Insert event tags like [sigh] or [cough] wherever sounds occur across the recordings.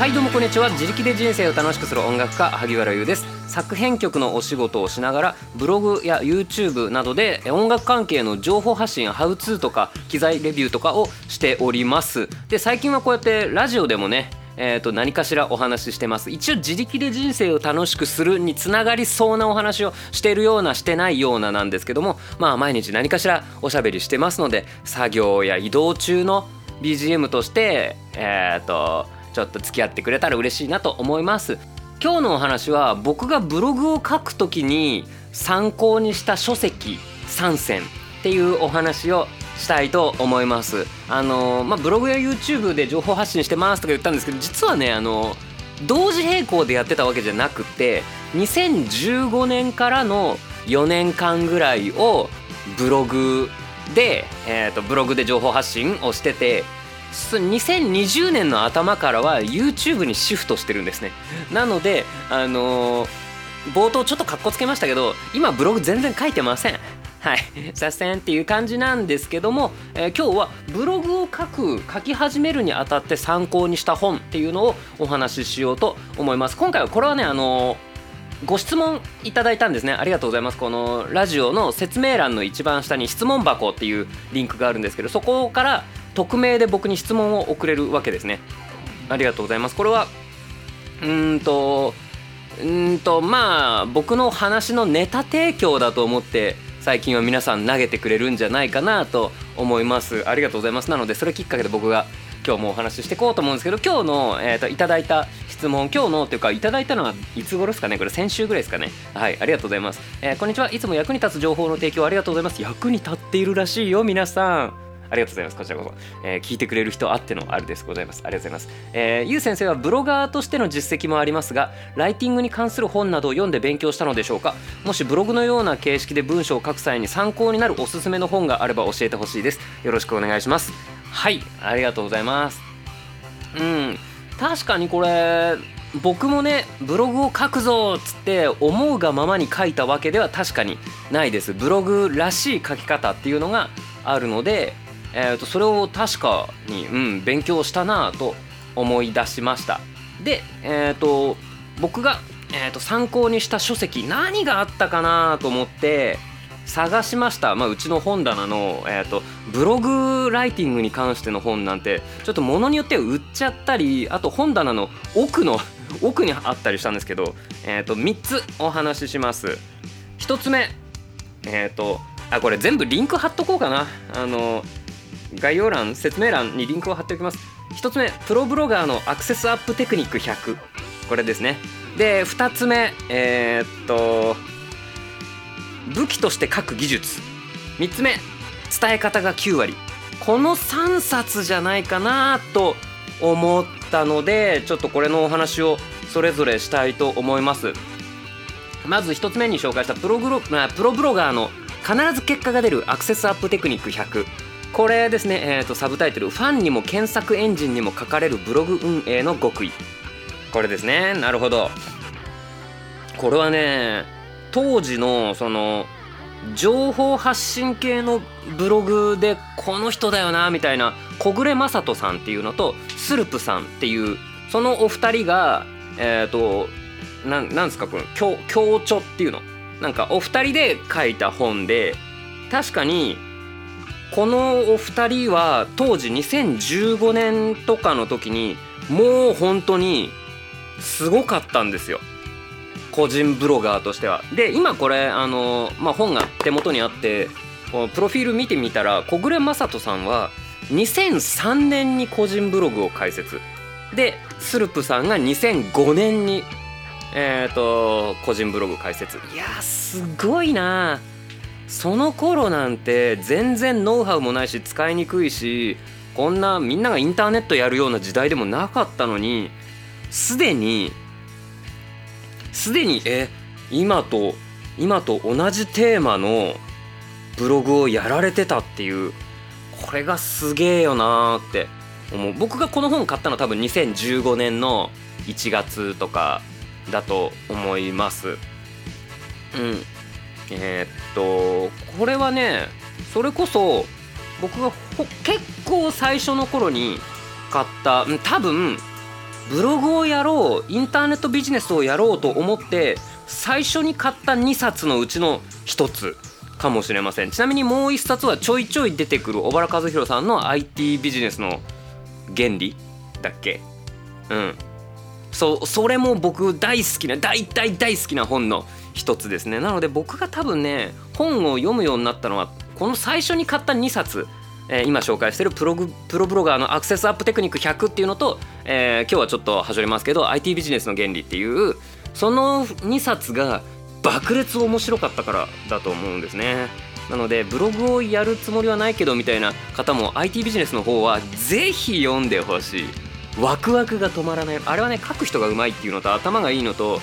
はいどうもこんにちは。自力で人生を楽しくする音楽家萩原優です。作編曲のお仕事をしながらブログや YouTube などで音楽関係の情報発信ハウツーとか機材レビューとかをしております。で最近はこうやってラジオでもねえー、と何かしらお話ししてます。一応自力で人生を楽しくするにつながりそうなお話をしてるようなしてないようななんですけどもまあ毎日何かしらおしゃべりしてますので作業や移動中の BGM としてえっ、ー、とちょっと付き合ってくれたら嬉しいなと思います。今日のお話は僕がブログを書くときに参考にした書籍3選っていうお話をしたいと思います。あのまあ、ブログや YouTube で情報発信してますとか言ったんですけど実はねあの同時並行でやってたわけじゃなくて2015年からの4年間ぐらいをブログで、えーと、ブログで情報発信をしてて2020年の頭からは YouTube にシフトしてるんですね。なのであのー、冒頭ちょっとかっこつけましたけど今ブログ全然書いてません。はい、左遷っていう感じなんですけども、えー、今日はブログを書く書き始めるにあたって参考にした本っていうのをお話ししようと思います。今回はこれはねあのーご質問いただいたんですね。ありがとうございます。このラジオの説明欄の一番下に質問箱っていうリンクがあるんですけどそこから匿名で僕に質問を送れるわけですね。ありがとうございます。これはうんとうんとまあ僕の話のネタ提供だと思って最近は皆さん投げてくれるんじゃないかなと思います。ありがとうございます。なのでそれきっかけで僕が今日もお話ししていこうと思うんですけど今日の、えーと、いただいた質問今日のというかいただいたのはいつ頃ですかね？これ先週ぐらいですかねはいありがとうございます、えー、こんにちはいつも役に立つ情報の提供ありがとうございます役に立っているらしいよ皆さんありがとうございます。こちらこそ。えー、聞いてくれる人あってのあるです。ございます。ありがとうございます。えー、ゆう先生はブロガーとしての実績もありますが、ライティングに関する本などを読んで勉強したのでしょうか？もしブログのような形式で文章を書く際に参考になるおすすめの本があれば教えてほしいです。よろしくお願いします。はい、ありがとうございます。うん、確かにこれ、僕もねブログを書くぞっつって思うがままに書いたわけでは確かにないですブログらしい書き方っていうのがあるのでえーと、それを確かに、うん、勉強したなと思い出しましたで、えーと、僕が、えーと、参考にした書籍何があったかなと思って探しました、まあ、うちの本棚の、えー、とブログライティングに関しての本なんてちょっと物によっては売っちゃったりあと本棚の奥の [laughs] 奥にあったりしたんですけど、えー、と3つお話しします。1つ目えっ、ー、とあこれ全部リンク貼っとこうかな。あの概要欄説明欄にリンクを貼っておきます。1つ目プロブロガーのアクセスアップテクニック100これですね。で2つ目えー、っと武器として書く技術。3つ目伝え方が9割。この3冊じゃないかなと思ったのでちょっとこれのお話をそれぞれしたいと思います。まず1つ目に紹介したプログロプロブロガーの必ず結果が出るアクセスアップテクニック100これですね、えーと、サブタイトル「ファンにも検索エンジンにも書かれるブログ運営の極意」これですね。なるほど。これはね当時のその情報発信系のブログでこの人だよなみたいな小暮正人さんっていうのとスルプさんっていうそのお二人がえっ、ー、とななんですかこの強強調っていうのなんかお二人で書いた本で確かにこのお二人は当時2015年とかの時にもう本当にすごかったんですよ個人ブロガーとしては。で今これあの、まあ、本が手元にあってプロフィール見てみたら小暮正人さんは2003年に個人ブログを開設。でスルプさんが2005年にえっ、ー、と個人ブログ開設。いやすごいな。その頃なんて全然ノウハウもないし使いにくいしこんなみんながインターネットやるような時代でもなかったのにすでにすでにえ今と今と同じテーマのブログをやられてたっていうこれがすげえよなーって思う。僕がこの本買ったの多分2015年の1月とかだと思います。うん。えー、っとこれはねそれこそ僕が結構最初の頃に買った多分ブログをやろうインターネットビジネスをやろうと思って最初に買った2冊のうちの1つかもしれません。ちなみにもう1冊はちょいちょい出てくる小原和弘さんの IT ビジネスの原理だっけ？うん。そうそれも僕大好きな大大大好きな本の一つですね。なので僕が多分ね本を読むようになったのはこの最初に買った2冊えー、今紹介してるプロプロブロガーのアクセスアップテクニック100っていうのと、えー、今日はちょっとはしょりますけど IT ビジネスの原理っていうその2冊が爆裂面白かったからだと思うんですね。なのでブログをやるつもりはないけどみたいな方も IT ビジネスの方はぜひ読んでほしい。ワクワクが止まらない。あれはね書く人がうまいっていうのと頭がいいのと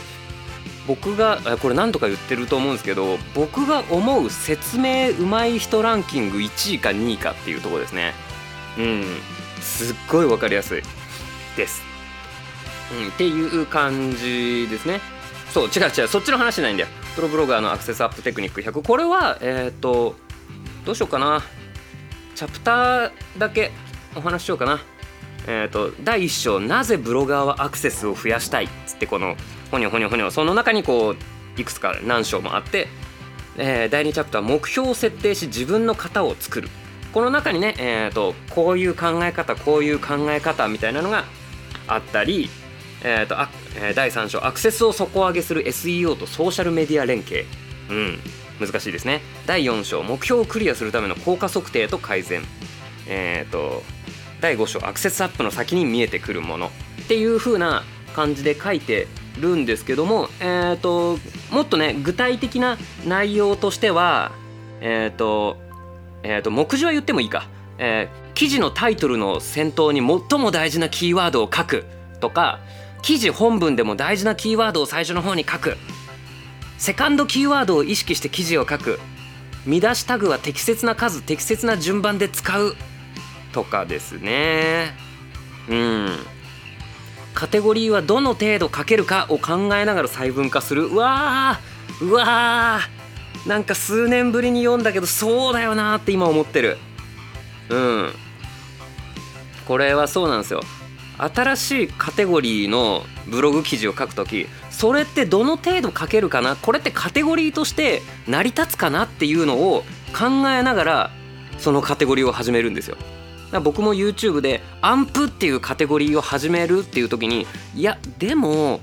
僕がこれ何とか言ってると思うんですけど僕が思う説明うまい人ランキング1位か2位かっていうとこですね。うん。すっごい分かりやすい。です、うん、っていう感じですね。そう違う違う。そっちの話じゃないんだよ。プロブロガーのアクセスアップテクニック。100これはえっ、ー、とどうしようかな。チャプターだけお話ししようかな。えーと、第1章「なぜブロガーはアクセスを増やしたい」っつってこのほにょほにょほにょその中にこういくつか何章もあって、えー、第2チャプター「目標を設定し自分の型を作る」この中にね、えーと、こういう考え方こういう考え方みたいなのがあったり、えーとあえー、第3章「アクセスを底上げする SEO とソーシャルメディア連携」うん難しいですね。第4章「目標をクリアするための効果測定と改善」えっ、ー、と第5章アクセスアップの先に見えてくるもの。っていう風な感じで書いてるんですけども、えーと、もっとね具体的な内容としてはえっ、ー、と,、えーと、目次は言ってもいいか、えー、記事のタイトルの先頭に最も大事なキーワードを書くとか記事本文でも大事なキーワードを最初の方に書く。セカンドキーワードを意識して記事を書く。見出しタグは適切な数適切な順番で使う。とかですね。うん。カテゴリーはどの程度書けるかを考えながら細分化する。うわー。うわー。なんか数年ぶりに読んだけどそうだよなって今思ってる。うん。これはそうなんですよ。新しいカテゴリーのブログ記事を書くときそれってどの程度書けるかな？これってカテゴリーとして成り立つかなっていうのを考えながらそのカテゴリーを始めるんですよ。僕も YouTube でアンプっていうカテゴリーを始めるっていう時にいやでも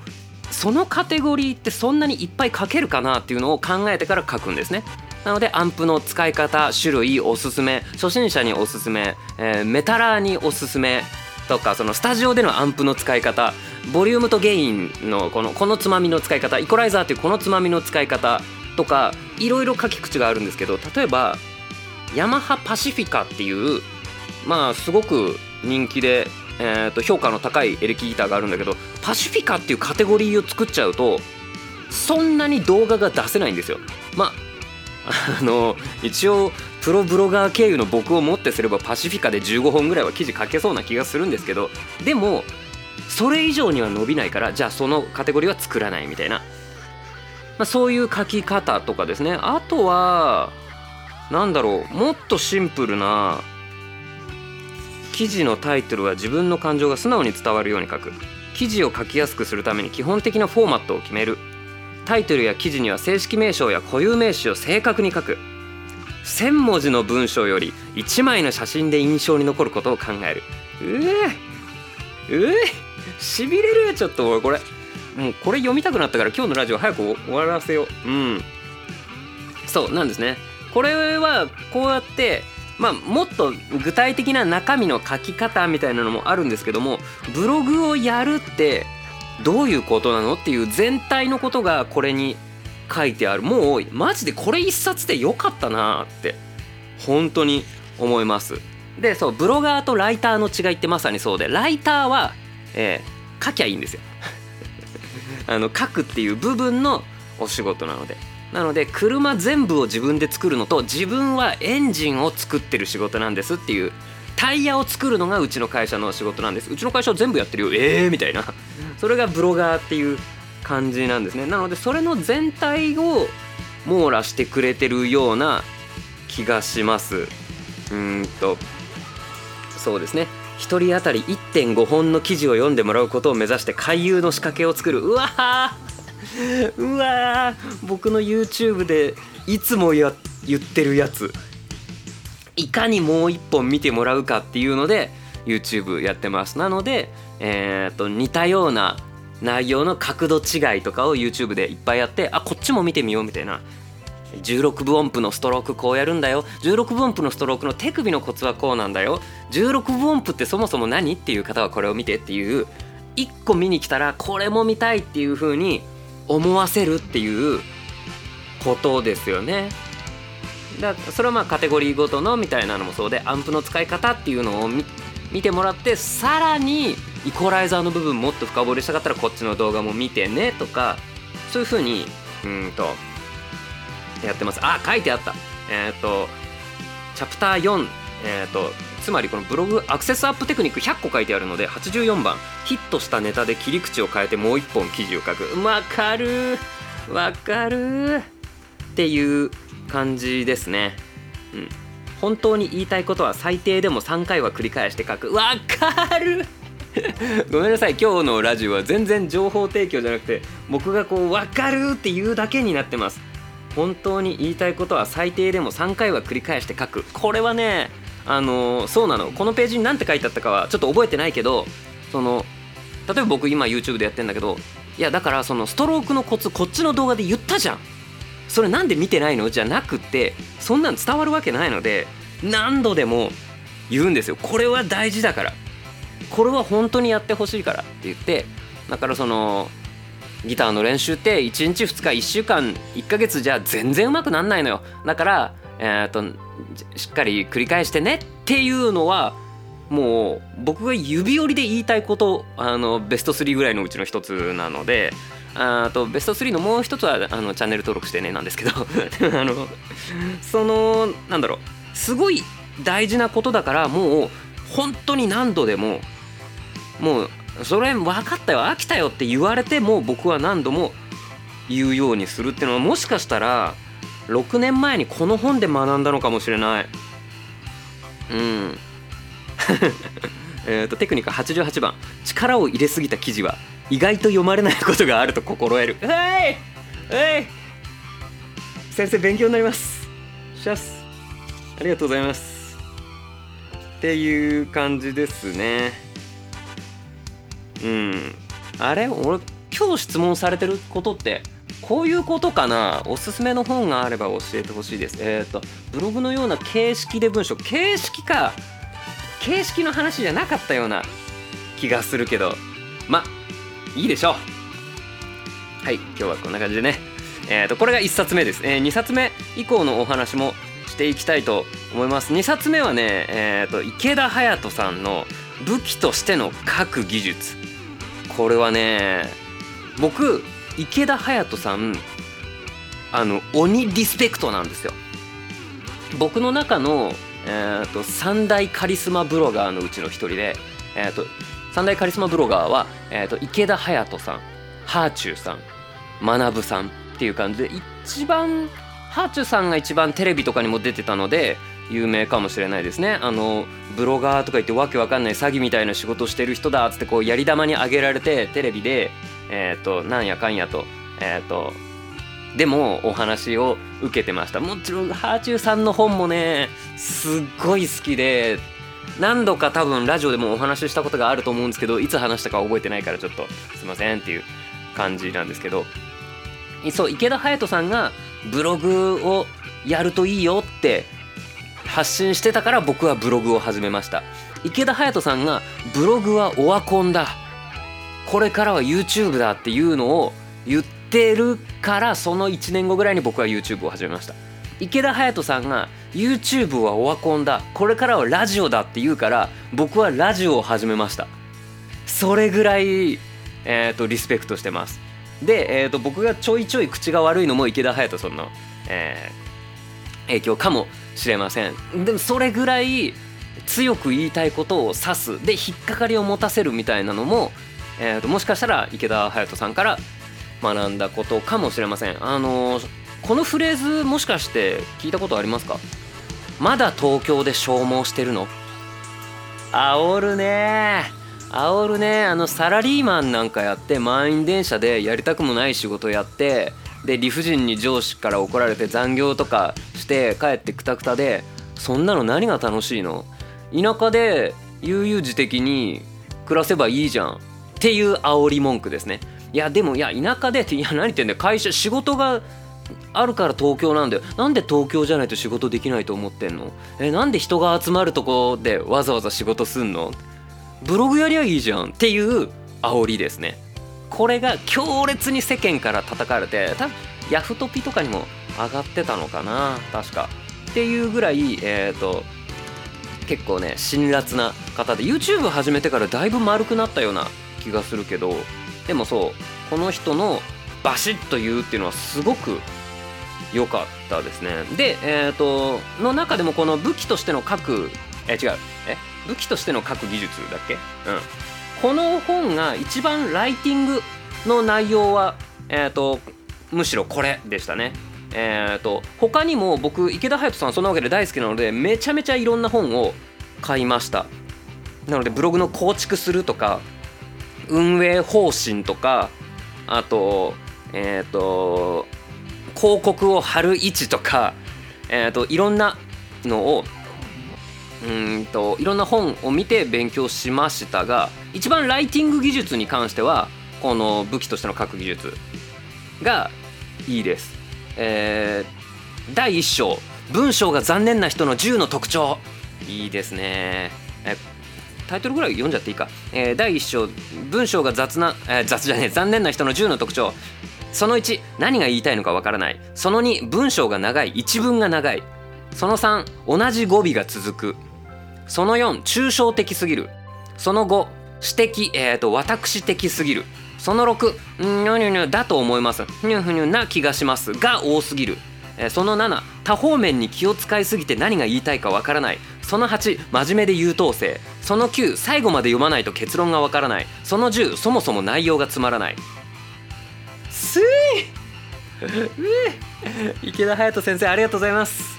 そのカテゴリーってそんなにいっぱい書けるかなっていうのを考えてから書くんですね。なのでアンプの使い方種類おすすめ初心者におすすめ、えー、メタラーにおすすめとかそのスタジオでのアンプの使い方ボリュームとゲインのこのこのつまみの使い方イコライザーっていうこのつまみの使い方とかいろいろ書き口があるんですけど例えばヤマハパシフィカっていうまあすごく人気で、えー、と評価の高いエレキギターがあるんだけどパシフィカっていうカテゴリーを作っちゃうとそんなに動画が出せないんですよ。まああの一応プロブロガー経由の僕をもってすればパシフィカで15本ぐらいは記事書けそうな気がするんですけどでもそれ以上には伸びないからじゃあそのカテゴリーは作らないみたいな、まあ、そういう書き方とかですねあとはなんだろうもっとシンプルな記事のタイトルは自分の感情が素直に伝わるように書く。記事を書きやすくするために基本的なフォーマットを決める。タイトルや記事には正式名称や固有名詞を正確に書く。1,000文字の文章より1枚の写真で印象に残ることを考える。うえうえしびれるちょっと俺これ。もうこれ読みたくなったから今日のラジオ早く終わらせよう。うん。そうなんですね。これはこうやってまあ、もっと具体的な中身の書き方みたいなのもあるんですけどもブログをやるってどういうことなのっていう全体のことがこれに書いてある。もうマジでこれ一冊でよかったなって本当に思います。でそうブロガーとライターの違いってまさにそうでライターは、えー、書きゃいいんですよ。[laughs] あの書くっていう部分のお仕事なので。なので車全部を自分で作るのと自分はエンジンを作ってる仕事なんですっていうタイヤを作るのがうちの会社の仕事なんです。うちの会社は全部やってるよ。ええー、みたいな。それがブロガーっていう感じなんですね。なのでそれの全体を網羅してくれてるような気がします。うんと。そうですね。1人当たり1.5本の記事を読んでもらうことを目指して回遊の仕掛けを作る。うわー！うわ僕の YouTube でいつもや言ってるやつ。いかにもう一本見てもらうかっていうので YouTube やってます。なので、えー、と似たような内容の角度違いとかを YouTube でいっぱいやってあこっちも見てみようみたいな。16分音符のストロークこうやるんだよ。16分音符のストロークの手首のコツはこうなんだよ。16分音符ってそもそも何っていう方はこれを見てっていう。1個見に来たらこれも見たいっていう風に思わせるっていうことですよね。だそれはまあカテゴリーごとのみたいなのもそうでアンプの使い方っていうのを見てもらってさらにイコライザーの部分もっと深掘りしたかったらこっちの動画も見てねとかそういう風にうんとやってますあ書いてあったえっ、ー、とチャプター4え、ー、とつまりこのブログアクセスアップテクニック100個書いてあるので84番ヒットしたネタで切り口を変えてもう1本記事を書く。わかるわかるっていう感じですね。うん。本当に言いたいことは最低でも3回は繰り返して書く。わかる [laughs] ごめんなさい。今日のラジオは全然情報提供じゃなくて僕がこう分かるって言うだけになってます。本当に言いたいことは最低でも3回は繰り返して書く。これはねあのそうなの。このページに何て書いてあったかはちょっと覚えてないけどその例えば僕今 YouTube でやってんだけどいやだからそのストロークのコツこっちの動画で言ったじゃん。それなんで見てないの？じゃなくてそんなん伝わるわけないので何度でも言うんですよ。これは大事だから。これは本当にやってほしいからって言ってだからそのギターの練習って1日2日1週間1ヶ月じゃ全然うまくなんないのよ。だから、えーと、しっかり繰り返してねっていうのはもう僕が指折りで言いたいことあのベスト3ぐらいのうちの一つなのであとベスト3のもう一つはあのチャンネル登録してねなんですけど [laughs] あのそのなんだろうすごい大事なことだからもう本当に何度でももうそれ分かったよ飽きたよって言われても僕は何度も言うようにするっていうのはもしかしたら6年前にこの本で学んだのかもしれない。うん。[laughs] えとテクニック88番。力を入れすぎた記事は意外と読まれないことがあると心得る。はい！はい！先生勉強になります。しゃすありがとうございます。っていう感じですね。うん。あれ？俺今日質問されてることってこういうことかな。おすすめの本があれば教えてほしいです。えっ、ー、とブログのような形式で文章。形式か。形式の話じゃなかったような気がするけど。まいいでしょう。はい今日はこんな感じでね。えっ、ー、とこれが1冊目です、えー、2冊目以降のお話もしていきたいと思います。2冊目はねえっ、と池田隼人さんの武器としての書く技術。これはね僕池田隼人さんあの鬼リスペクトなんですよ。僕の中の、えーと、三大カリスマブロガーのうちの一人で、えーと、三大カリスマブロガーは、えーと、池田隼人さんハーチューさん学さんっていう感じで一番ハーチューさんが一番テレビとかにも出てたので有名かもしれないですね。あのブロガーとか言ってわけわかんない詐欺みたいな仕事してる人だっつってこうやり玉に上げられてテレビでえっ、ー、となんやかんやとえっ、ー、とでもお話を受けてました。もちろんハーチューさんの本もねすっごい好きで何度か多分ラジオでもお話ししたことがあると思うんですけどいつ話したか覚えてないからちょっとすいませんっていう感じなんですけど。そう池田隼人さんがブログをやるといいよって発信してたから僕はブログを始めました。池田隼人さんがブログはオワコンだ。これからは YouTube だっていうのを言ってるからその1年後ぐらいに僕は YouTube を始めました。池田隼人さんが YouTube はオワコンだ。これからはラジオだって言うから僕はラジオを始めました。それぐらい、えーと、リスペクトしてます。で、えーと、僕がちょいちょい口が悪いのも池田隼人さんの、えー、影響かもしれません。でもそれぐらい強く言いたいことを指す。で引っかかりを持たせるみたいなのも、えーと、もしかしたら池田隼人さんから学んだことかもしれません。あのー、このフレーズもしかして聞いたことありますか？まだ東京で消耗してるの？煽るね煽るねあのサラリーマンなんかやって満員電車でやりたくもない仕事やってで理不尽に上司から怒られて残業とかして帰ってクタクタでそんなの何が楽しいの？田舎で悠々自適に暮らせばいいじゃんっていう煽り文句ですね。いやでもいや田舎でっていや何言ってんだよ。会社仕事があるから東京なんだよ。なんで東京じゃないと仕事できないと思ってんの？えなんで人が集まるとこでわざわざ仕事すんの？ブログやりゃいいじゃんっていう煽りですね。これが強烈に世間から叩かれて多分ヤフトピとかにも上がってたのかな確か。っていうぐらいえっ、ー、と結構ね辛辣な方で YouTube 始めてからだいぶ丸くなったような気がするけどでもそうこの人のバシッと言うっていうのはすごく良かったですね。でえっ、ー、との中でもこの武器としての核え違うえ武器としての核技術だっけ？うん。この本が一番ライティングの内容はえっ、ー、とむしろこれでしたね。えっ、ー、と他にも僕池田隼人さんそんなわけで大好きなのでめちゃめちゃいろんな本を買いました。なのでブログの構築するとか運営方針とかあとえっ、ー、と広告を貼る位置とか、えーと、いろんなのをうんといろんな本を見て勉強しましたが一番ライティング技術に関してはこの武器としての書く技術がいいです。えー、第1章文章が残念な人の10の特徴いいですね。えタイトルぐらい読んじゃっていいか、えー、第1章文章が雑な、えー、雑じゃねえ残念な人の10の特徴。その1何が言いたいのかわからない。その2文章が長い。一文が長い。その3同じ語尾が続く。その4抽象的すぎる。その5私的、えーと、私的すぎる。その6んにょにょにょだと思います。ふにゅふにゅな気がします。が多すぎる、え、その7多方面に気を使いすぎて何が言いたいかわからない。その8真面目で優等生。その9最後まで読まないと結論がわからない。その10そもそも内容がつまらない。すい。池田隼人先生ありがとうございます。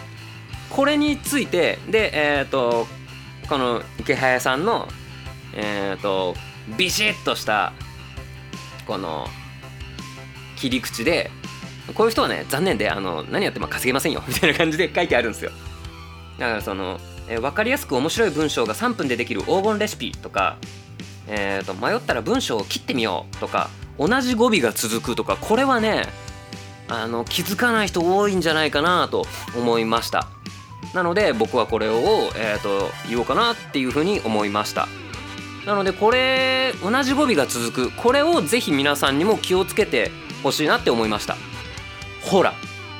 これについてでえっ、ー、とこの池早さんのえっ、ー、とビシッとしたこの切り口でこういう人はね残念であの何やっても稼げませんよみたいな感じで書いてあるんですよ。だからその、えー、分かりやすく面白い文章が3分でできる黄金レシピとか、えーと迷ったら文章を切ってみようとか同じ語尾が続くとかこれはねあの気づかない人多いんじゃないかなと思いました。なので僕はこれを、えーと、言おうかなっていうふうに思いました。なのでこれ同じ語尾が続くこれをぜひ皆さんにも気をつけてほしいなって思いました。ほら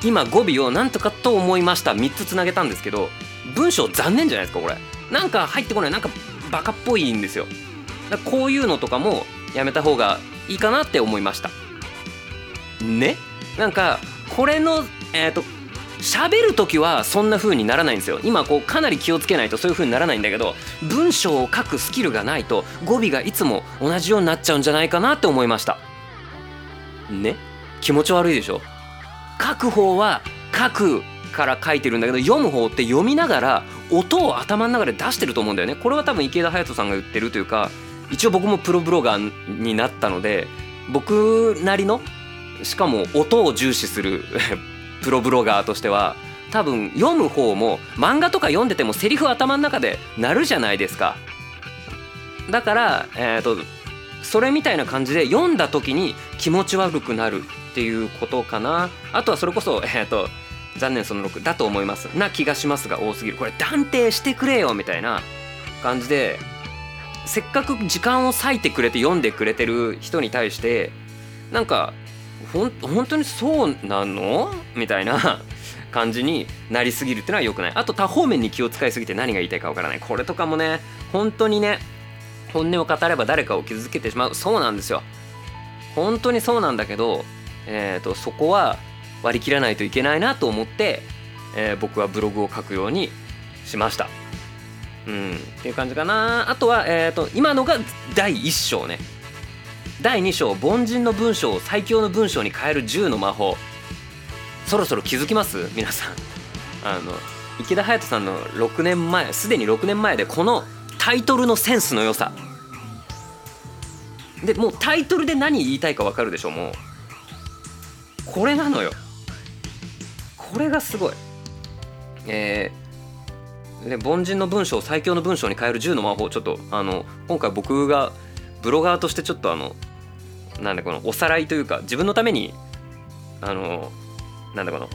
今語尾をなんとかと思いました。3つつなげたんですけど文章残念じゃないですかこれ。なんか入ってこない。なんかバカっぽいんですよ。だこういうのとかもやめた方がいいかなって思いました。ね？なんかこれのえっ、ー、と喋る時はそんな風にならないんですよ。今こうかなり気をつけないとそういう風にならないんだけど文章を書くスキルがないと語尾がいつも同じようになっちゃうんじゃないかなって思いました。ね？気持ち悪いでしょ？書く方は書くから書いてるんだけど読む方って読みながら音を頭の中で出してると思うんだよね。これは多分池田隼人さんが言ってるというか一応僕もプロブロガーになったので僕なりのしかも音を重視する [laughs] プロブロガーとしては多分読む方も漫画とか読んでてもセリフ頭の中でなるじゃないですか。だからえっ、ー、とそれみたいな感じで読んだ時に気持ち悪くなるっていうことかな。あとはそれこそえっ、ー、と残念その6だと思いますな気がしますが多すぎる。これ断定してくれよみたいな感じでせっかく時間を割いてくれて読んでくれてる人に対してなんかほん本当にそうなのみたいな感じになりすぎるっていうのは良くない。あと多方面に気を使いすぎて何が言いたいかわからない。これとかもね本当にね本音を語れば誰かを傷つけてしまう。そうなんですよ。本当にそうなんだけど、えーと、そこは割り切らないといけないなと思って、えー、僕はブログを書くようにしました。うんっていう感じかな。あとは、えーと、今のが第1章ね。第2章凡人の文章を最強の文章に変える10の魔法。そろそろ気づきます？皆さん。あの池田隼人さんの6年前すでに6年前でこのタイトルのセンスの良さ。でもうタイトルで何言いたいか分かるでしょ？もうこれなのよ。これがすごい。えー、で凡人の文章を最強の文章に変える10の魔法ちょっとあの今回僕がブロガーとしてちょっとあのなんだこのおさらいというか自分のためにあのなんだこの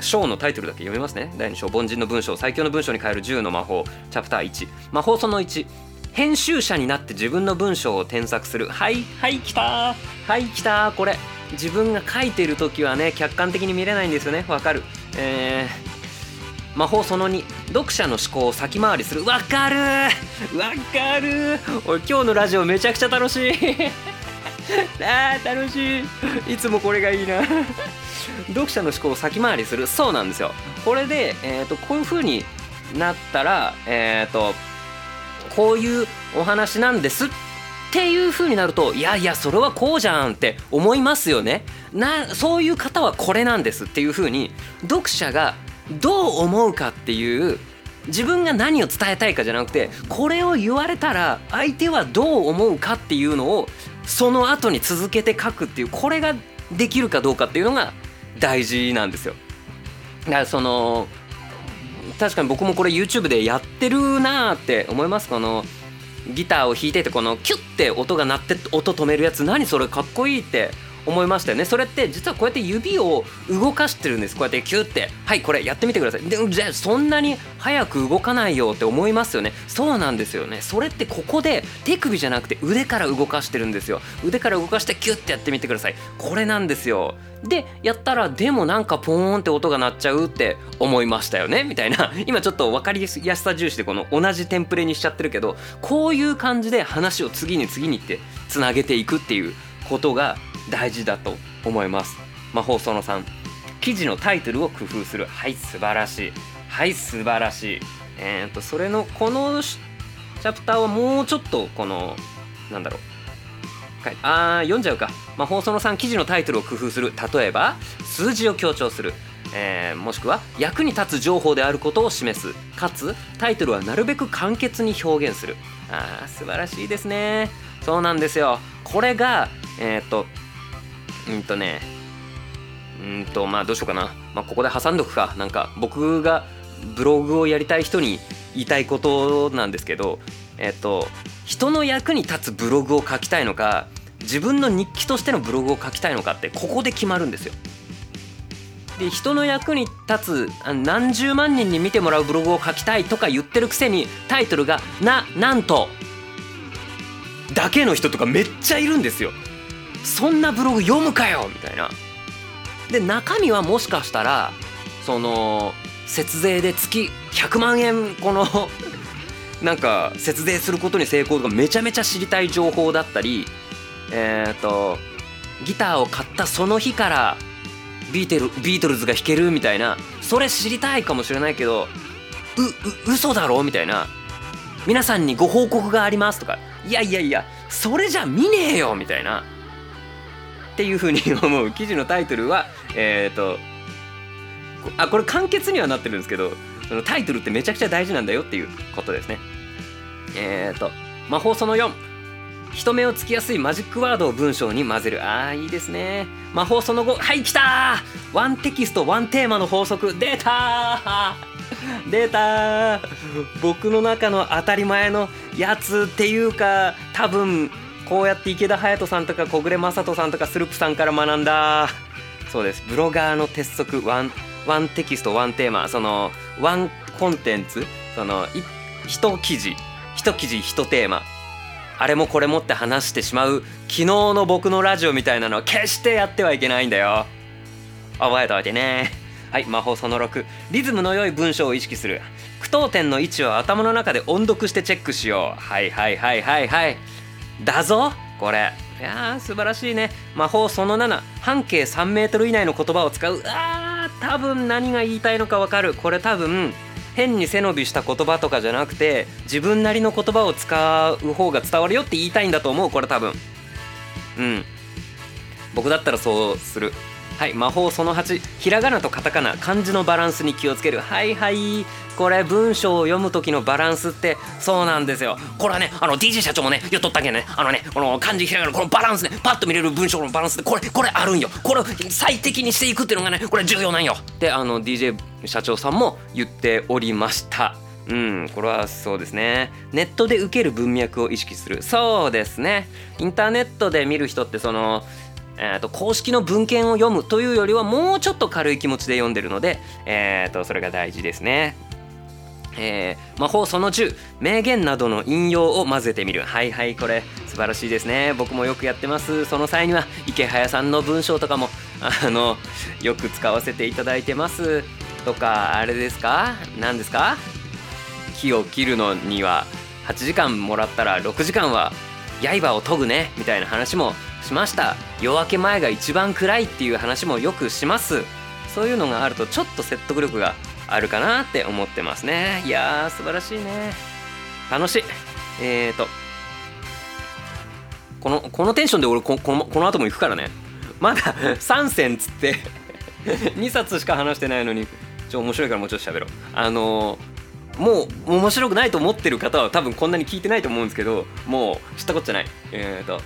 章のタイトルだけ読みますね。第2章凡人の文章最強の文章に変える10の魔法チャプター1魔法その1編集者になって自分の文章を添削する。はいはい来たはい来たこれ自分が書いてる時はね客観的に見れないんですよね。わかる。えー、魔法その2読者の思考を先回りする。わかるわかるおい今日のラジオめちゃくちゃ楽しい。[laughs] あー楽しい。いつもこれがいいな。読者の思考を先回りする。そうなんですよ。これで、えーと、こういう風になったらえっ、ー、とこういうお話なんですっていう風になるといやいやそれはこうじゃんって思いますよねなそういう方はこれなんですっていう風に読者がどう思うかっていう自分が何を伝えたいかじゃなくてこれを言われたら相手はどう思うかっていうのをその後に続けて書くっていうこれができるかどうかっていうのが大事なんですよ。だからその確かに僕もこれ YouTube でやってるなーって思いますこのギターを弾いててこのキュッて音が鳴って音止めるやつ何それかっこいいって。思いましたよね。それって実はこうやって指を動かしてるんです。こうやってキュッて。はいこれやってみてください。でじゃあそんなに早く動かないよって思いますよね。そうなんですよね。それってここで手首じゃなくて腕から動かしてるんですよ。腕から動かしてキュッてやってみてください。これなんですよ。でやったらでもなんかポーンって音が鳴っちゃうって思いましたよね。みたいな。[laughs] 今ちょっと分かりやすさ重視でこの同じテンプレにしちゃってるけどこういう感じで話を次に次にってつなげていくっていうことが大事だと思います。魔法その3記事のタイトルを工夫する。はい素晴らしい。はい素晴らしい。えっ、とそれのこのチャプターはもうちょっとこのなんだろう。あー読んじゃうか。魔法その3記事のタイトルを工夫する。例えば数字を強調する。えー、もしくは役に立つ情報であることを示す。かつタイトルはなるべく簡潔に表現する。あー素晴らしいですね。そうなんですよ。これがえっ、とうんとねうんとまあどうしようかな、まあ、ここで挟んどくかなんか僕がブログをやりたい人に言いたいことなんですけどえっと人の役に立つブログを書きたいのか自分の日記としてのブログを書きたいのかってここで決まるんですよ。で人の役に立つ何十万人に見てもらうブログを書きたいとか言ってるくせにタイトルが「ななんと」だけの人とかめっちゃいるんですよ。そんなブログ読むかよみたいな。で中身はもしかしたらその節税で月100万円この [laughs] なんか節税することに成功とかめちゃめちゃ知りたい情報だったりえっ、ー、とギターを買ったその日からビーテルビートルズが弾けるみたいなそれ知りたいかもしれないけどうう嘘だろみたいな。皆さんにご報告がありますとか。いやいやいやそれじゃ見ねえよみたいな。っていうふうに思う記事のタイトルは [laughs] えっ、ー、とあこれ簡潔にはなってるんですけどそのタイトルってめちゃくちゃ大事なんだよっていうことですね。えっ、ー、と魔法その4人目をつきやすいマジックワードを文章に混ぜる。あーいいですね。魔法その後はい来たワンテキストワンテーマの法則。出た出た僕の中の当たり前のやつっていうか多分こうやって池田隼人さんとか小暮正人さんとかスループさんから学んだそうです。ブロガーの鉄則ワンワンテキストワンテーマそのワンコンテンツその一記事一記事一テーマ。あれもこれもって話してしまう昨日の僕のラジオみたいなのは決してやってはいけないんだよ。覚えておいてね。はい魔法その6リズムの良い文章を意識する。句読点の位置を頭の中で音読してチェックしよう。はいはいはいはいはい。だぞこれ。いやー素晴らしいね。魔法その7半径 3m 以内の言葉を使う。あー多分何が言いたいのかわかる。これ多分変に背伸びした言葉とかじゃなくて自分なりの言葉を使う方が伝わるよって言いたいんだと思う。これ多分。うん。僕だったらそうする。はい魔法その8ひらがなとカタカナ。漢字のバランスに気をつける。はいはい。これ文章を読む時のバランスってそうなんですよ。これはねあの DJ 社長もね言っとったけね。あのねこの漢字ひらがなこのバランスねパッと見れる文章のバランスでこれこれあるんよ。これを最適にしていくっていうのがねこれ重要なんよ。であの DJ 社長さんも言っておりました。うん、これはそうですね。ネットで受ける文脈を意識する。そうですね。インターネットで見る人ってそのえーと、公式の文献を読むというよりはもうちょっと軽い気持ちで読んでるので、えーと、それが大事ですね。えー、魔法その10名言などの引用を混ぜてみる。はいはいこれ素晴らしいですね。僕もよくやってます。その際には池早さんの文章とかもあのよく使わせていただいてます。とかあれですか？何ですか？木を切るのには8時間もらったら6時間は刃を研ぐねみたいな話もしました。夜明け前が一番暗いっていう話もよくします。そういうのがあるとちょっと説得力があるかなって思ってますね。いやー素晴らしいね。楽しい。えーとこのこのテンションで俺ここのこの後も行くからね。まだ [laughs] 3戦つって [laughs] 2冊しか話してないのにちょ面白いからもうちょっと喋ろう。あのー、もう面白くないと思ってる方は多分こんなに聞いてないと思うんですけどもう知ったことじゃない。えっ、ー、と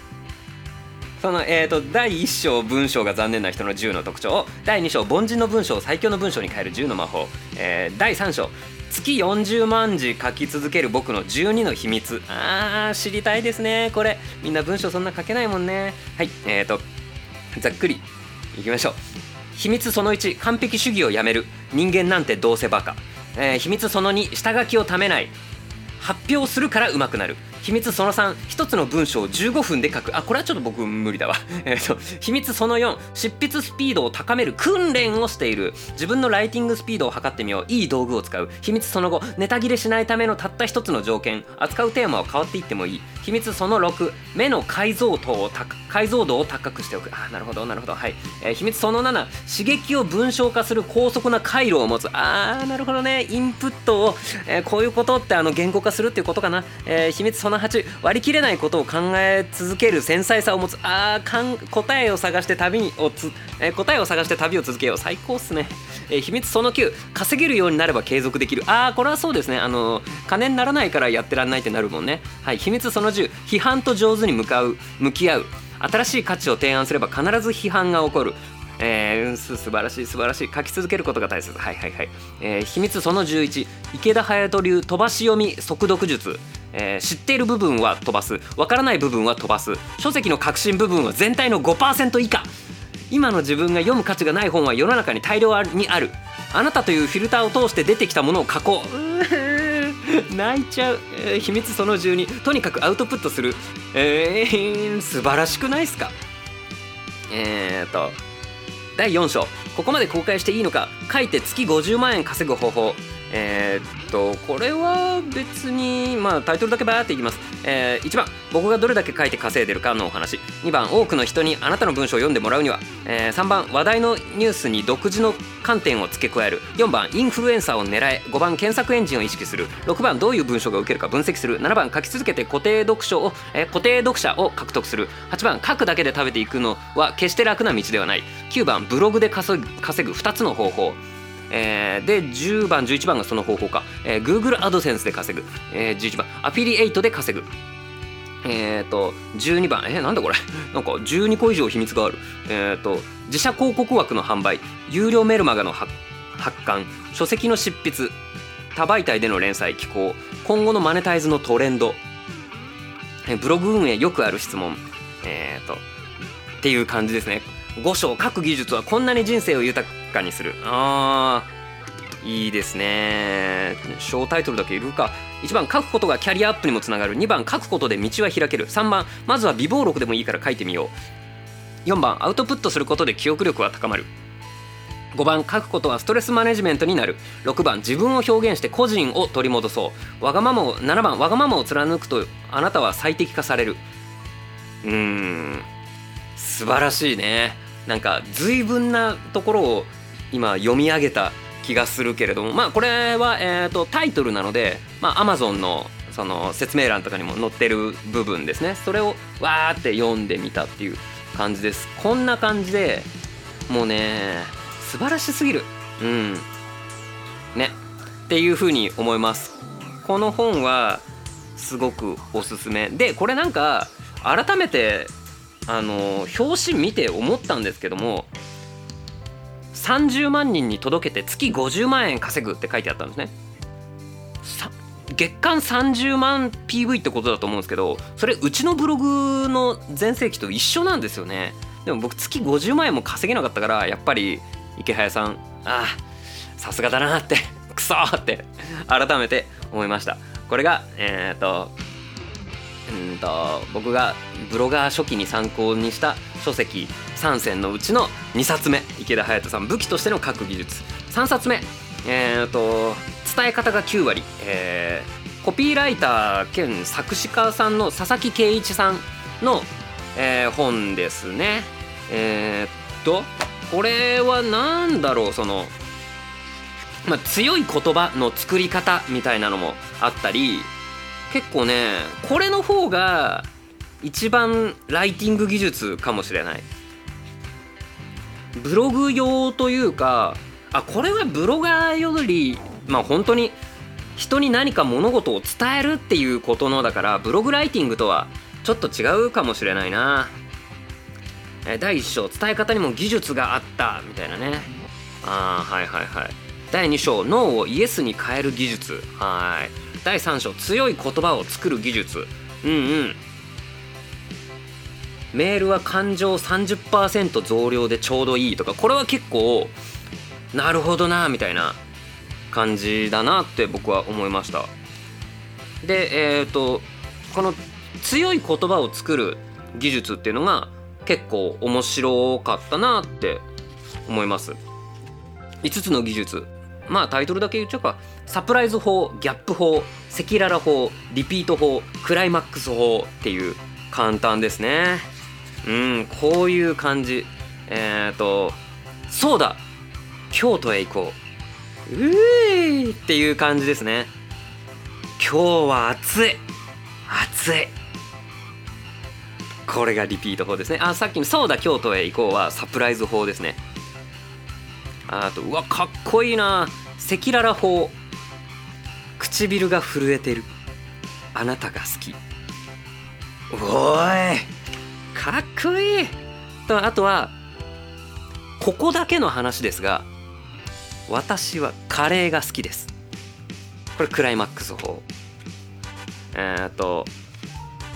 その、えーと、第1章文章が残念な人の10の特徴。第2章凡人の文章を最強の文章に変える10の魔法、えー、第3章。月40万字書き続ける僕の12の秘密。あー知りたいですね。これ。みんな文章そんな書けないもんね。はいえーとざっくりいきましょう。秘密その1完璧主義をやめる。人間なんてどうせバカ、えー、秘密その2下書きをためない。発表するからうまくなる。秘密その3一つの文章を15分で書く。あこれはちょっと僕無理だわ。[laughs] えっと秘密その4執筆スピードを高める訓練をしている。自分のライティングスピードを測ってみよう。いい道具を使う。秘密その5ネタ切れしないためのたった一つの条件。扱うテーマは変わっていってもいい。秘密その6目の解像度を解像度を高くしておく。あなるほどなるほど。はい、えー、秘密その7刺激を文章化する高速な回路を持つ。あーなるほどね。インプットを、えー、こういうことってあの言語化するっていうことかな、えー、秘密その8割り切れないことを考え続ける繊細さを持つ。あー答えを探して旅をつ、えー、答えを探して旅を続けよう。最高っすね、えー、秘密その9稼げるようになれば継続できる。あーこれはそうですね。あの金にならないからやってらんないってなるもんね。はい秘密その10批判と上手に向かう向き合う。新しい価値を提案すれば必ず批判が起こる。えー、す素晴らしい素晴らしい。書き続けることが大切。はいはいはい、えー、秘密その11池田隼人流飛ばし読み速読術、えー、知っている部分は飛ばす。わからない部分は飛ばす。書籍の核心部分は全体の5%以下。今の自分が読む価値がない本は世の中に大量にある。あなたというフィルターを通して出てきたものを書こう。[laughs] 泣いちゃう、えー、秘密その12とにかくアウトプットする。えー、[laughs] 素晴らしくないっすか？えーと。第4章。ここまで公開していいのか。書いて月50万円稼ぐ方法。えー、っとこれは別にまあタイトルだけバーっていきます、えー、1番僕がどれだけ書いて稼いでるかのお話。2番多くの人にあなたの文章を読んでもらうには、えー、3番話題のニュースに独自の観点を付け加える。4番インフルエンサーを狙え。5番検索エンジンを意識する。6番どういう文章が受けるか分析する。7番書き続けて固定読書を、えー、固定読者を獲得する。8番書くだけで食べていくのは決して楽な道ではない。9番ブログで稼ぐ2つの方法。えー、で10番11番がその方法か、えー、Google AdSense で稼ぐ、えー、11番アフィリエイトで稼ぐ。えっ、ー、と12番えー、なんだこれ。[laughs] なんか12個以上秘密がある。えっ、ー、と自社広告枠の販売。有料メルマガの発刊。書籍の執筆。多媒体での連載寄稿。今後のマネタイズのトレンド。ブログ運営よくある質問。えっ、とっていう感じですね。5章書く技術はこんなに人生を豊かにする。あーいいですね。小タイトルだけいるか。1番書くことがキャリアアップにもつながる。2番書くことで道は開ける。3番まずは微暴録でもいいから書いてみよう。4番アウトプットすることで記憶力は高まる。5番書くことはストレスマネジメントになる。6番自分を表現して個人を取り戻そう。わがままを7番わがままを貫くとあなたは最適化される。うーん素晴らしいね。なんか随分なところを今読み上げた気がするけれどもまあこれは、えーと、タイトルなので、まあ、Amazon のその説明欄とかにも載ってる部分ですね。それをわーって読んでみたっていう感じです。こんな感じでもうね素晴らしすぎる。うん。ね。っていうふうに思います。この本はすごくおすすめ。でこれなんか改めてあの表紙見て思ったんですけども30万人に届けて月50万円稼ぐって書いてあったんですね。月間30万 PV ってことだと思うんですけどそれうちのブログの全盛期と一緒なんですよね。でも僕月50万円も稼げなかったからやっぱり池早さんああさすがだなって [laughs] クソって改めて思いました。これがえっ、とうんと僕がブロガー初期に参考にした書籍3選のうちの2冊目池田隼人さん武器としての書く技術。3冊目えっ、ー、と伝え方が9割、えー、コピーライター兼作詞家さんの佐々木圭一さんの、えー、本ですね。えー、っとこれは何だろうその、まあ、強い言葉の作り方みたいなのもあったり結構ねこれの方が一番ライティング技術かもしれない。ブログ用というかあこれはブロガーよりまあ本当に人に何か物事を伝えるっていうことのだからブログライティングとはちょっと違うかもしれないな。第1章伝え方にも技術があったみたいなね。ああはいはいはい。第2章脳をイエスに変える技術。はい。第3章強い言葉を作る技術。うんうん。メールは感情30%増量でちょうどいいとかこれは結構なるほどなみたいな感じだなって僕は思いました。でえっ、ー、とこの強い言葉を作る技術っていうのが結構面白かったなって思います。5つの技術。まあタイトルだけ言っちゃうか。サプライズ法ギャップ法赤裸々法リピート法クライマックス法っていう簡単ですね。うんこういう感じ。えっ、ー、とそうだ。京都へ行こう。うーっていう感じですね。今日は暑い。暑い。これがリピート法ですね。あさっきの「そうだ京都へ行こう」はサプライズ法ですね。あとうわかっこいいな。赤裸々法。唇が震えてる。あなたが好き。おい。かっこいい。とあとはここだけの話ですが私はカレーが好きです。これクライマックス法。えっ、ー、と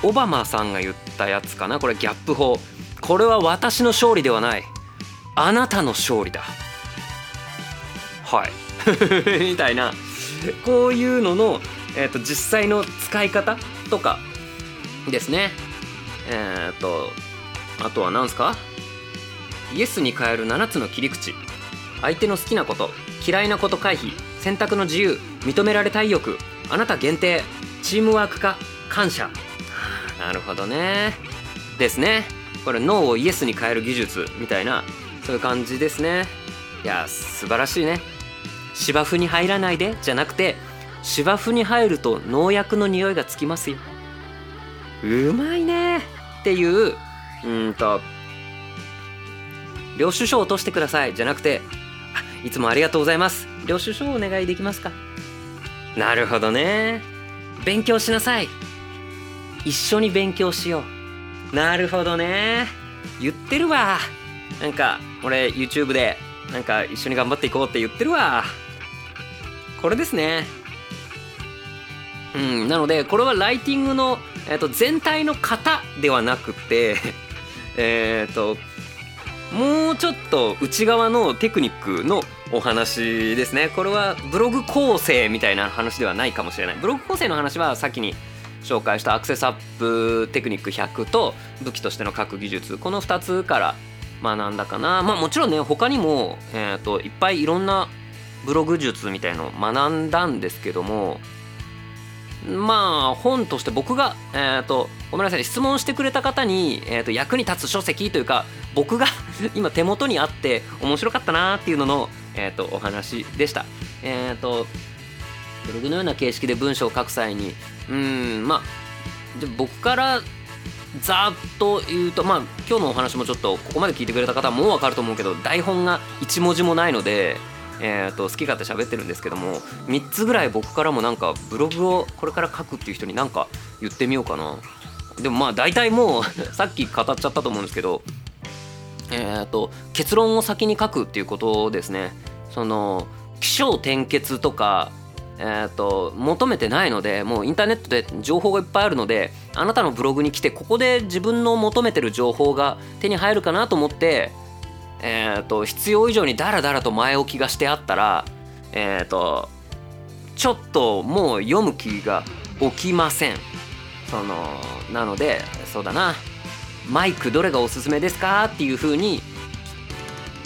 オバマさんが言ったやつかな？これギャップ法。これは私の勝利ではない。あなたの勝利だ。はい。[laughs] みたいな [laughs] こういうのの、えーと、実際の使い方とかですね。えっ、ー、とあとは何すか？イエスに変える7つの切り口。相手の好きなこと嫌いなこと回避。選択の自由。認められたい欲。あなた限定。チームワーク化感謝。なるほどね。ですね。これノーをイエスに変える技術みたいなそういう感じですね。いや素晴らしいね。芝生に入らないでじゃなくて芝生に入ると農薬の匂いがつきますよ。うまいねっていううんと領収書を落としてください。じゃなくていつもありがとうございます。領収書をお願いできますか。なるほどね。勉強しなさい。一緒に勉強しよう。なるほどね。言ってるわ。なんか俺 YouTube でなんか一緒に頑張っていこうって言ってるわ。これですね。うんなのでこれはライティングの、えー、と全体の型ではなくて [laughs] えっともうちょっと内側のテクニックのお話ですね。これはブログ構成みたいな話ではないかもしれない。ブログ構成の話は先に紹介したアクセスアップテクニック100と武器としての書く技術。この2つから学んだかな。まあもちろんね他にも、えーと、いっぱいいろんなブログ術みたいのを学んだんですけどもまあ本として僕が、えーと、ごめんなさい質問してくれた方に、えーと、役に立つ書籍というか僕が [laughs] 今手元にあって面白かったなっていうのの、えー、とお話でした。えっ、ー、とブログのような形式で文章を書く際にうんまあ僕からざっと言うとまあ今日のお話もちょっとここまで聞いてくれた方はもう分かると思うけど台本が1文字もないので、えー、と好き勝手喋ってるんですけども3つぐらい僕からもなんかブログをこれから書くっていう人になんか言ってみようかな。でもまあ大体もう [laughs] さっき語っちゃったと思うんですけどえー、と結論を先に書くっていうことですね。その起承転結とかえーと、求めてないのでもうインターネットで情報がいっぱいあるのであなたのブログに来てここで自分の求めてる情報が手に入るかなと思って、えーと、必要以上にダラダラと前置きがしてあったら、えーと、ちょっともう読む気が起きません。そのなのでそうだなマイクどれがおすすめですかっていうふうに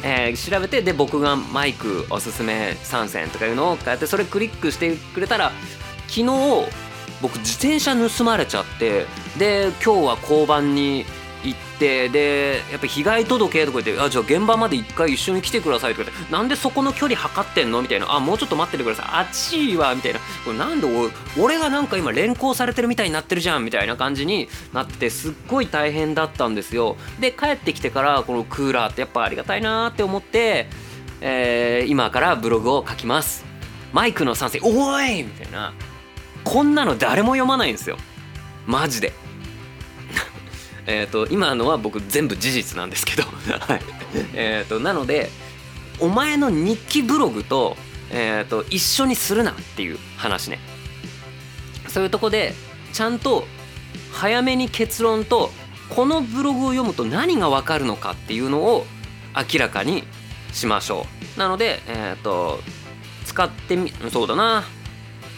えー、調べてで僕がマイクおすすめ参戦とかいうのをこうやってそれクリックしてくれたら昨日僕自転車盗まれちゃってで今日は交番に行ってでやっぱ被害届とか言ってあじゃあ現場まで一回一緒に来てくださいとか言ってなんでそこの距離測ってんの？みたいな。あもうちょっと待っててください。あっちは？みたいな。これなんで俺がなんか今連行されてるみたいになってるじゃん？みたいな感じになってすっごい大変だったんですよ。で帰ってきてからこのクーラーってやっぱありがたいなって思って、えー、今からブログを書きます。マイクの賛成。おい！みたいな。こんなの誰も読まないんですよ。マジで。えーと、今のは僕全部事実なんですけど。[laughs] はい。えーと、なのでお前の日記ブログと,、えーと一緒にするなっていう話ね。そういうとこでちゃんと早めに結論とこのブログを読むと何が分かるのかっていうのを明らかにしましょう。なのでえっ、ー、と使ってみそうだな。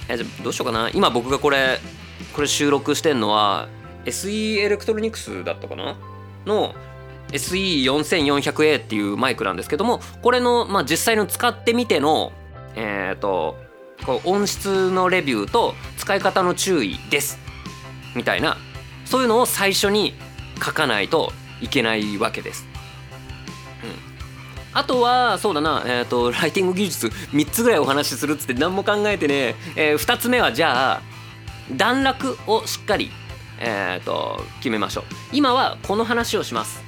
えじゃどうしようかな。今僕がこれこれ収録してんのは SE エレクトロニクスだったかなの SE4400A っていうマイクなんですけどもこれの、まあ、実際の使ってみてのえっ、ー、とこう音質のレビューと使い方の注意です。みたいなそういうのを最初に書かないといけないわけです。うん、あとはそうだな、えーと、ライティング技術3つぐらいお話しするっつって何も考えてね、えー、2つ目はじゃあ段落をしっかりえーと、決めましょう。今はこの話をします、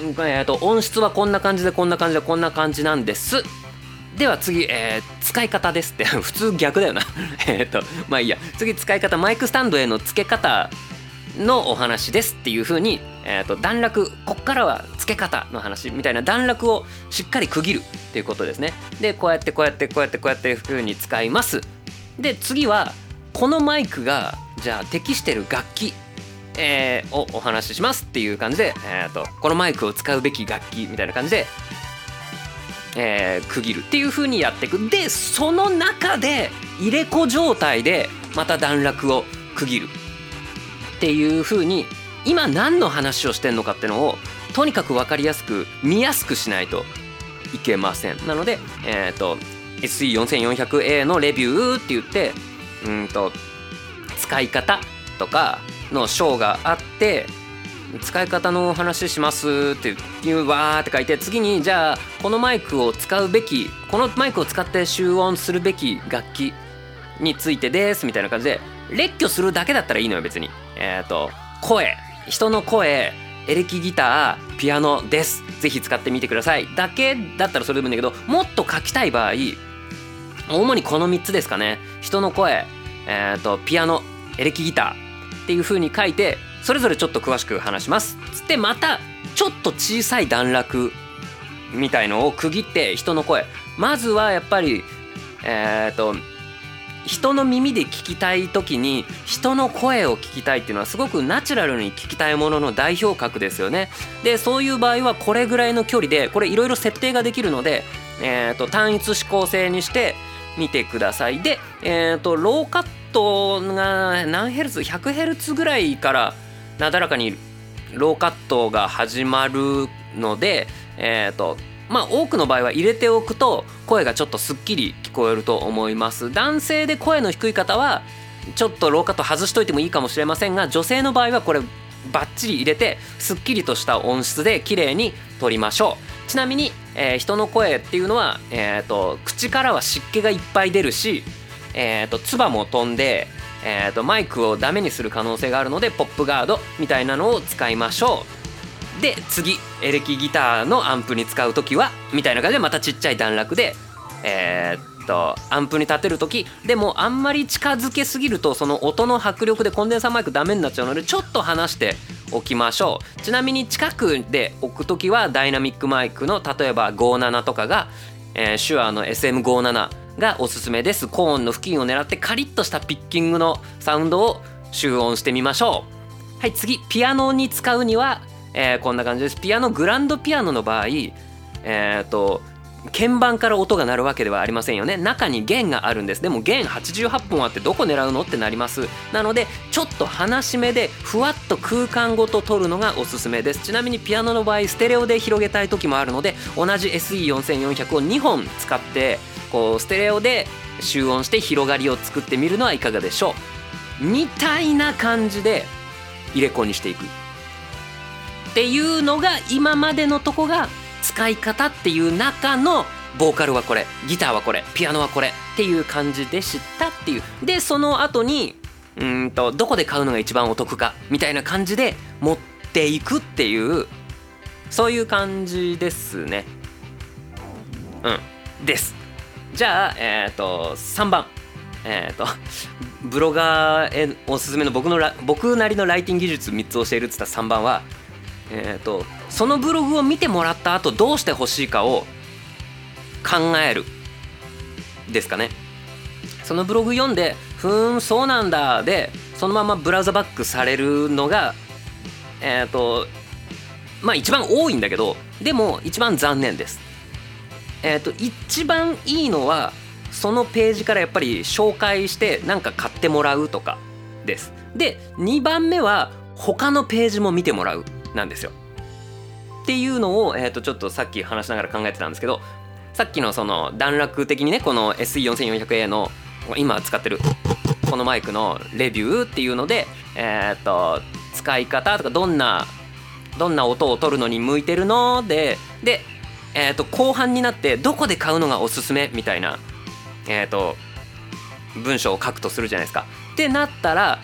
えーと、音質はこんな感じでこんな感じでこんな感じなんです。では次、えー、使い方ですって。[laughs] 普通逆だよな。[laughs] えっとまあいいや。次使い方マイクスタンドへの付け方のお話ですっていう風に、えーと、段落こっからは付け方の話みたいな段落をしっかり区切るっていうことですね。でこうやってこうやってこうやってこうやって風に使います。で次はこのマイクがじゃあ適してる楽器、えー、をお話ししますっていう感じで、えーと、このマイクを使うべき楽器みたいな感じで、えー、区切るっていう風にやっていく。でその中で入れ子状態でまた段落を区切るっていう風に今何の話をしてんのかってのをとにかく分かりやすく見やすくしないといけません。なので、えー、と SE4400A のレビューって言ってうんと使い方とかの章があって使い方のお話しますっていうわーって書いて次にじゃあこのマイクを使うべきこのマイクを使って集音するべき楽器についてですみたいな感じで列挙するだけだったらいいのよ別に。えっ、ー、と声。人の声エレキギターピアノです。ぜひ使ってみてください。だけだったらそれでもいいんだけどもっと書きたい場合主にこの3つですかね。人の声え、ー、とピアノエレキギターっていう風に書いてそれぞれちょっと詳しく話します。つってまたちょっと小さい段落みたいのを区切って人の声。まずはやっぱりえっ、ー、と人の耳で聞きたい時に人の声を聞きたいっていうのはすごくナチュラルに聞きたいものの代表格ですよね。でそういう場合はこれぐらいの距離でこれいろいろ設定ができるので、えーと、単一指向性にして見てください。で、えーとローカットが何ヘルツ？100ヘルツぐらいからなだらかにローカットが始まるのでえ、ー、とまあ多くの場合は入れておくと声がちょっとすっきり聞こえると思います。男性で声の低い方はちょっとローカット外しといてもいいかもしれませんが女性の場合はこれバッチリ入れてすっきりとした音質で綺麗に撮りましょう。ちなみに、えー、人の声っていうのは、えーと口からは湿気がいっぱい出るしえーと、唾も飛んでえー、とマイクをダメにする可能性があるのでポップガードみたいなのを使いましょう。で次エレキギターのアンプに使う時はみたいな感じでまたちっちゃい段落でえー、とアンプに立てる時でもあんまり近づけすぎるとその音の迫力でコンデンサーマイクダメになっちゃうのでちょっと離しておきましょう。ちなみに近くで置く時はダイナミックマイクの例えば57とかが、えー、手話の SM57 がおすすめです。コーンの付近を狙ってカリッとしたピッキングのサウンドを集音してみましょう。はい次。ピアノに使うには、えー、こんな感じです。ピアノグランドピアノの場合えっ、ー、と鍵盤から音が鳴るわけではありませんよね。中に弦があるんです。でも弦88本あってどこ狙うのってなります。なのでちょっと離し目でふわっと空間ごと取るのがおすすめです。ちなみにピアノの場合ステレオで広げたい時もあるので同じ SE4400 を2本使ってこうステレオで集音して広がりを作ってみるのはいかがでしょう。みたいな感じで入れ子にしていく。っていうのが今までのとこが使い方っていう中のボーカルはこれギターはこれピアノはこれっていう感じでしたっていう。でその後にうんとどこで買うのが一番お得かみたいな感じで持っていくっていうそういう感じですね。うんです。じゃあえっ、ー、と3番。えっ、ー、とブロガーへおすすめの僕の僕なりのライティング技術3つ教えるっつった3番はえっ、ー、とそのブログを見てもらった後どうしてほしいかを考える。ですかね。そのブログ読んでふーんそうなんだでそのままブラウザバックされるのがえっ、ー、とまあ一番多いんだけどでも一番残念です。えっ、ー、と一番いいのはそのページからやっぱり紹介して何か買ってもらうとかです。で2番目は他のページも見てもらう。なんですよっていうのを、えー、とちょっとさっき話しながら考えてたんですけどさっきのその段落的にねこの SE4400A の今使ってるこのマイクのレビューっていうので、えっ、ー、と使い方とかどんなどんな音を取るのに向いてるのでで、えー、と後半になってどこで買うのがおすすめみたいな、えっ、ー、と文章を書くとするじゃないですか。ってなったら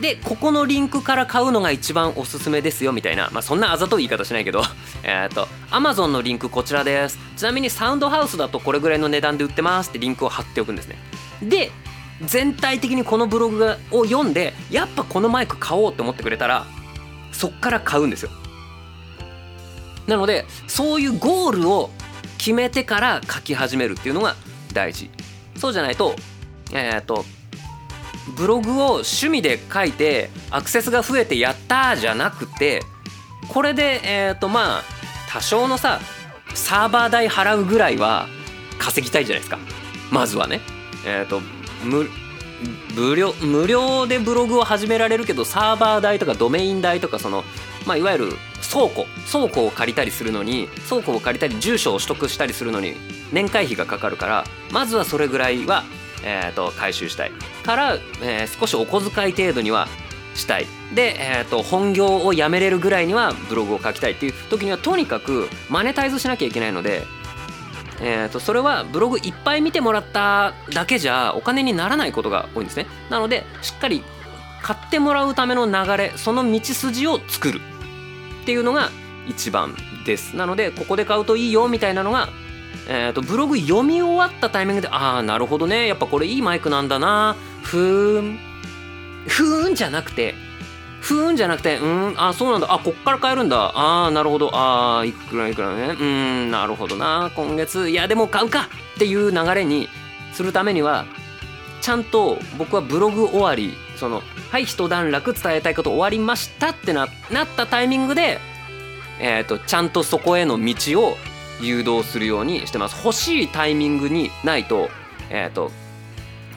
でここのリンクから買うのが一番おすすめですよみたいな、まあ、そんなあざとい言い方しないけど。[laughs] えっと Amazon のリンクこちらです。ちなみにサウンドハウスだとこれぐらいの値段で売ってますってリンクを貼っておくんですね。で全体的にこのブログを読んでやっぱこのマイク買おうって思ってくれたらそっから買うんですよ。なのでそういうゴールを決めてから書き始めるっていうのが大事。そうじゃないとえっ、とブログを趣味で書いてアクセスが増えてやったじゃなくてこれでえっ、とまあ多少のさサーバー代払うぐらいは稼ぎたいじゃないですか。まずはね。えっ、と無無料無料でブログを始められるけどサーバー代とかドメイン代とかそのまあいわゆる倉庫倉庫を借りたりするのに倉庫を借りたり住所を取得したりするのに年会費がかかるからまずはそれぐらいはえーと、回収したい。から、えー、少しお小遣い程度にはしたい。で、えーと、本業を辞めれるぐらいにはブログを書きたいっていう時にはとにかくマネタイズしなきゃいけないので、えーと、それはブログいっぱい見てもらっただけじゃお金にならないことが多いんですね。なのでしっかり買ってもらうための流れその道筋を作るっていうのが一番です。なのでここで買うといいよみたいなのがえーと、ブログ読み終わったタイミングでああなるほどね。やっぱこれいいマイクなんだな。ふーん。ふーんじゃなくてふーんじゃなくてうんあそうなんだ。あこっから買えるんだ。ああなるほど。ああいくらいくらね。うんなるほどな。今月いやでも買うかっていう流れにするためにはちゃんと僕はブログ終わりそのはい一段落伝えたいこと終わりましたってななったタイミングでえーとちゃんとそこへの道を誘導するようにしてます。欲しいタイミングにないと,、えーと、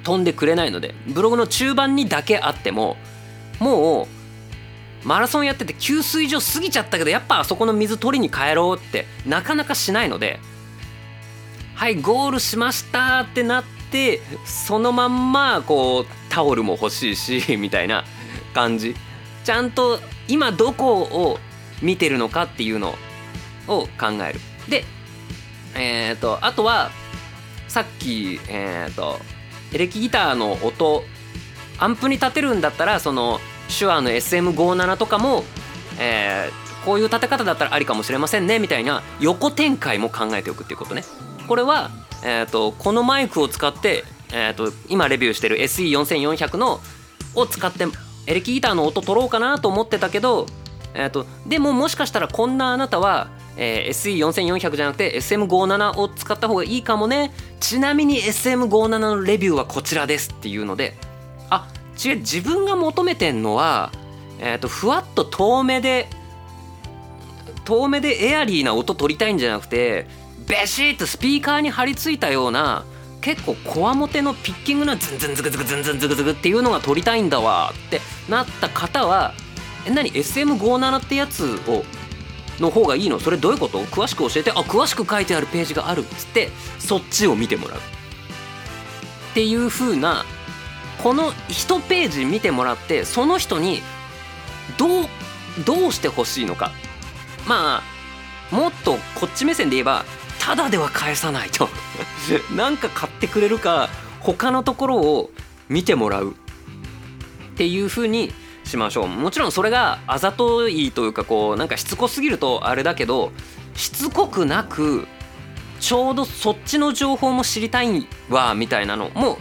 飛んでくれないのでブログの中盤にだけあってももうマラソンやってて給水所過ぎちゃったけどやっぱあそこの水取りに帰ろうってなかなかしないのではいゴールしましたってなってそのまんまこうタオルも欲しいし [laughs] みたいな感じ。ちゃんと今どこを見てるのかっていうのを考える。で、えっ、ー、と、あとは、さっき、えっ、ー、と、エレキギターの音アンプに立てるんだったらその手話の SM57 とかも、えー、こういう立て方だったらありかもしれませんねみたいな横展開も考えておくっていうことね。これは、えーと、このマイクを使って、えーと、今レビューしてる SE4400 のを使ってエレキギターの音取ろうかなと思ってたけど、えーと、でももしかしたらこんなあなたは、えー、SE4400 じゃなくて SM57 を使った方がいいかもね。ちなみに SM57 のレビューはこちらですっていうのであ違う自分が求めてんのは、えー、とふわっと遠目で遠目でエアリーな音取りたいんじゃなくてベシッとスピーカーに貼り付いたような結構こわもてのピッキングなズンズンズクズクズンズンズクズクっていうのが撮りたいんだわってなった方はえ何 SM57 ってやつをの方がいいの？それどういうこと？詳しく教えて。あ詳しく書いてあるページがある。っつってそっちを見てもらう。っていう風なこの1ページ見てもらってその人にどうどうしてほしいのか。まあもっとこっち目線で言えばただでは返さないと。[laughs] なんか買ってくれるか他のところを見てもらう。っていう風にしましょう。もちろんそれがあざといというかこうなんかしつこすぎるとあれだけどしつこくなくちょうどそっちの情報も知りたいわみたいなのも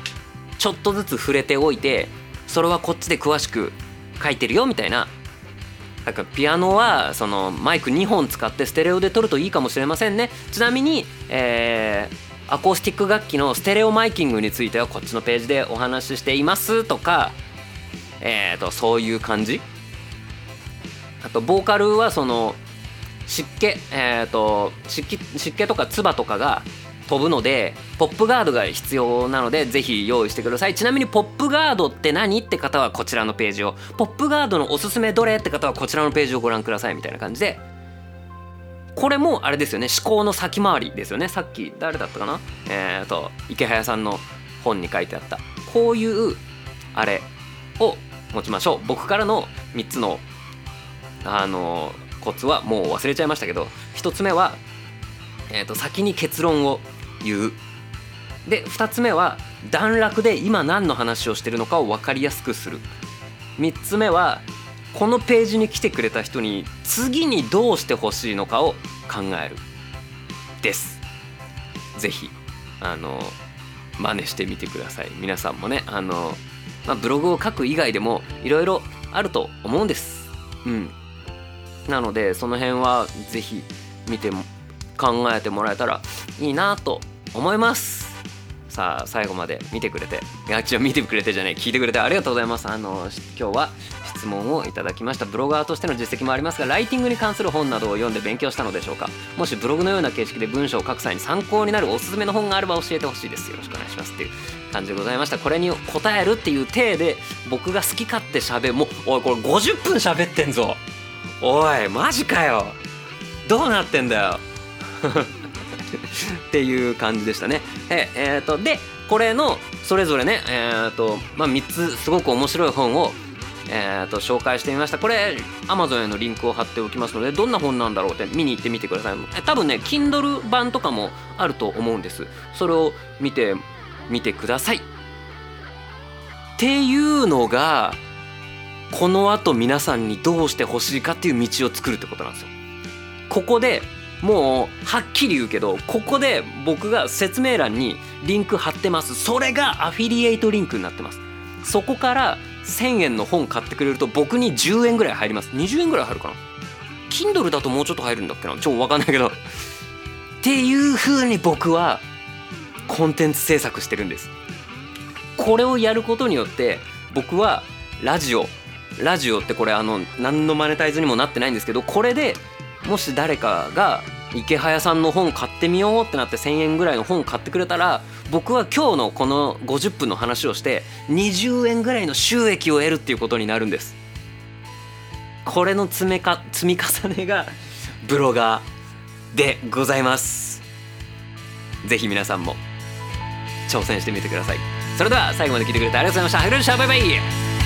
ちょっとずつ触れておいてそれはこっちで詳しく書いてるよみたいな。なんかピアノはそのマイク2本使ってステレオで撮るといいかもしれませんね。ちなみに、えー、アコースティック楽器のステレオマイキングについてはこっちのページでお話ししていますとかえーと、そういう感じ？あとボーカルはその湿気えっ、ー、と湿気湿気とか唾とかが飛ぶのでポップガードが必要なのでぜひ用意してください。ちなみにポップガードって何？って方はこちらのページを。ポップガードのおすすめどれ？って方はこちらのページをご覧くださいみたいな感じで。これもあれですよね。思考の先回りですよね。さっき誰だったかな？えっ、ー、と池早さんの本に書いてあった。こういうあれを持ちましょう。僕からの3つのあのコツはもう忘れちゃいましたけど1つ目は、えー、と先に結論を言う。で2つ目は段落で今何の話をしてるのかを分かりやすくする。3つ目はこのページに来てくれた人に次にどうしてほしいのかを考える。です。是非あの真似してみてください。皆さんもねあのまあ、ブログを書く以外でもいろいろあると思うんです。うん。なのでその辺は是非見ても考えてもらえたらいいなと思います。さあ最後まで見てくれていや違う見てくれてじゃねえ聞いてくれてありがとうございますあの今日は質問をいただきました。ブロガーとしての実績もありますがライティングに関する本などを読んで勉強したのでしょうか？もしブログのような形式で文章を書く際に参考になるおすすめの本があれば教えてほしいです。よろしくお願いします。っていう感じでございました。これに答えるっていう体で僕が好き勝手喋るもうおいこれ50分喋ってんぞ。おいマジかよ。どうなってんだよ。[laughs] っていう感じでしたね。ええー、とでこれのそれぞれねえー、とまあ3つすごく面白い本をえー、と紹介してみました。これ Amazon へのリンクを貼っておきますのでどんな本なんだろうって見に行ってみてください。多分ね Kindle 版とかもあると思うんです。それを見てみてください。っていうのがこのあと皆さんにどうしてほしいかっていう道を作るってことなんですよ。ここでもうはっきり言うけどここで僕が説明欄にリンク貼ってます。それがアフィリエイトリンクになってます。そこから1000円の本買ってくれると僕に10円ぐらい入ります。20円ぐらい入るかな？Kindle だともうちょっと入るんだっけな？超分かんないけど。っていう風に僕はコンテンツ制作してるんです。これをやることによって僕はラジオラジオってこれあの何のマネタイズにもなってないんですけどこれでもし誰かが池早さんの本買ってみようってなって1,000円ぐらいの本買ってくれたら僕は今日のこの50分の話をして20円ぐらいの収益を得るっていうことになるんです。これの積めか積み重ねがブロガーでございます。ぜひ皆さんも挑戦してみてください。それでは最後まで聞いてくれてありがとうございました。ありがとうございましたバイバイ。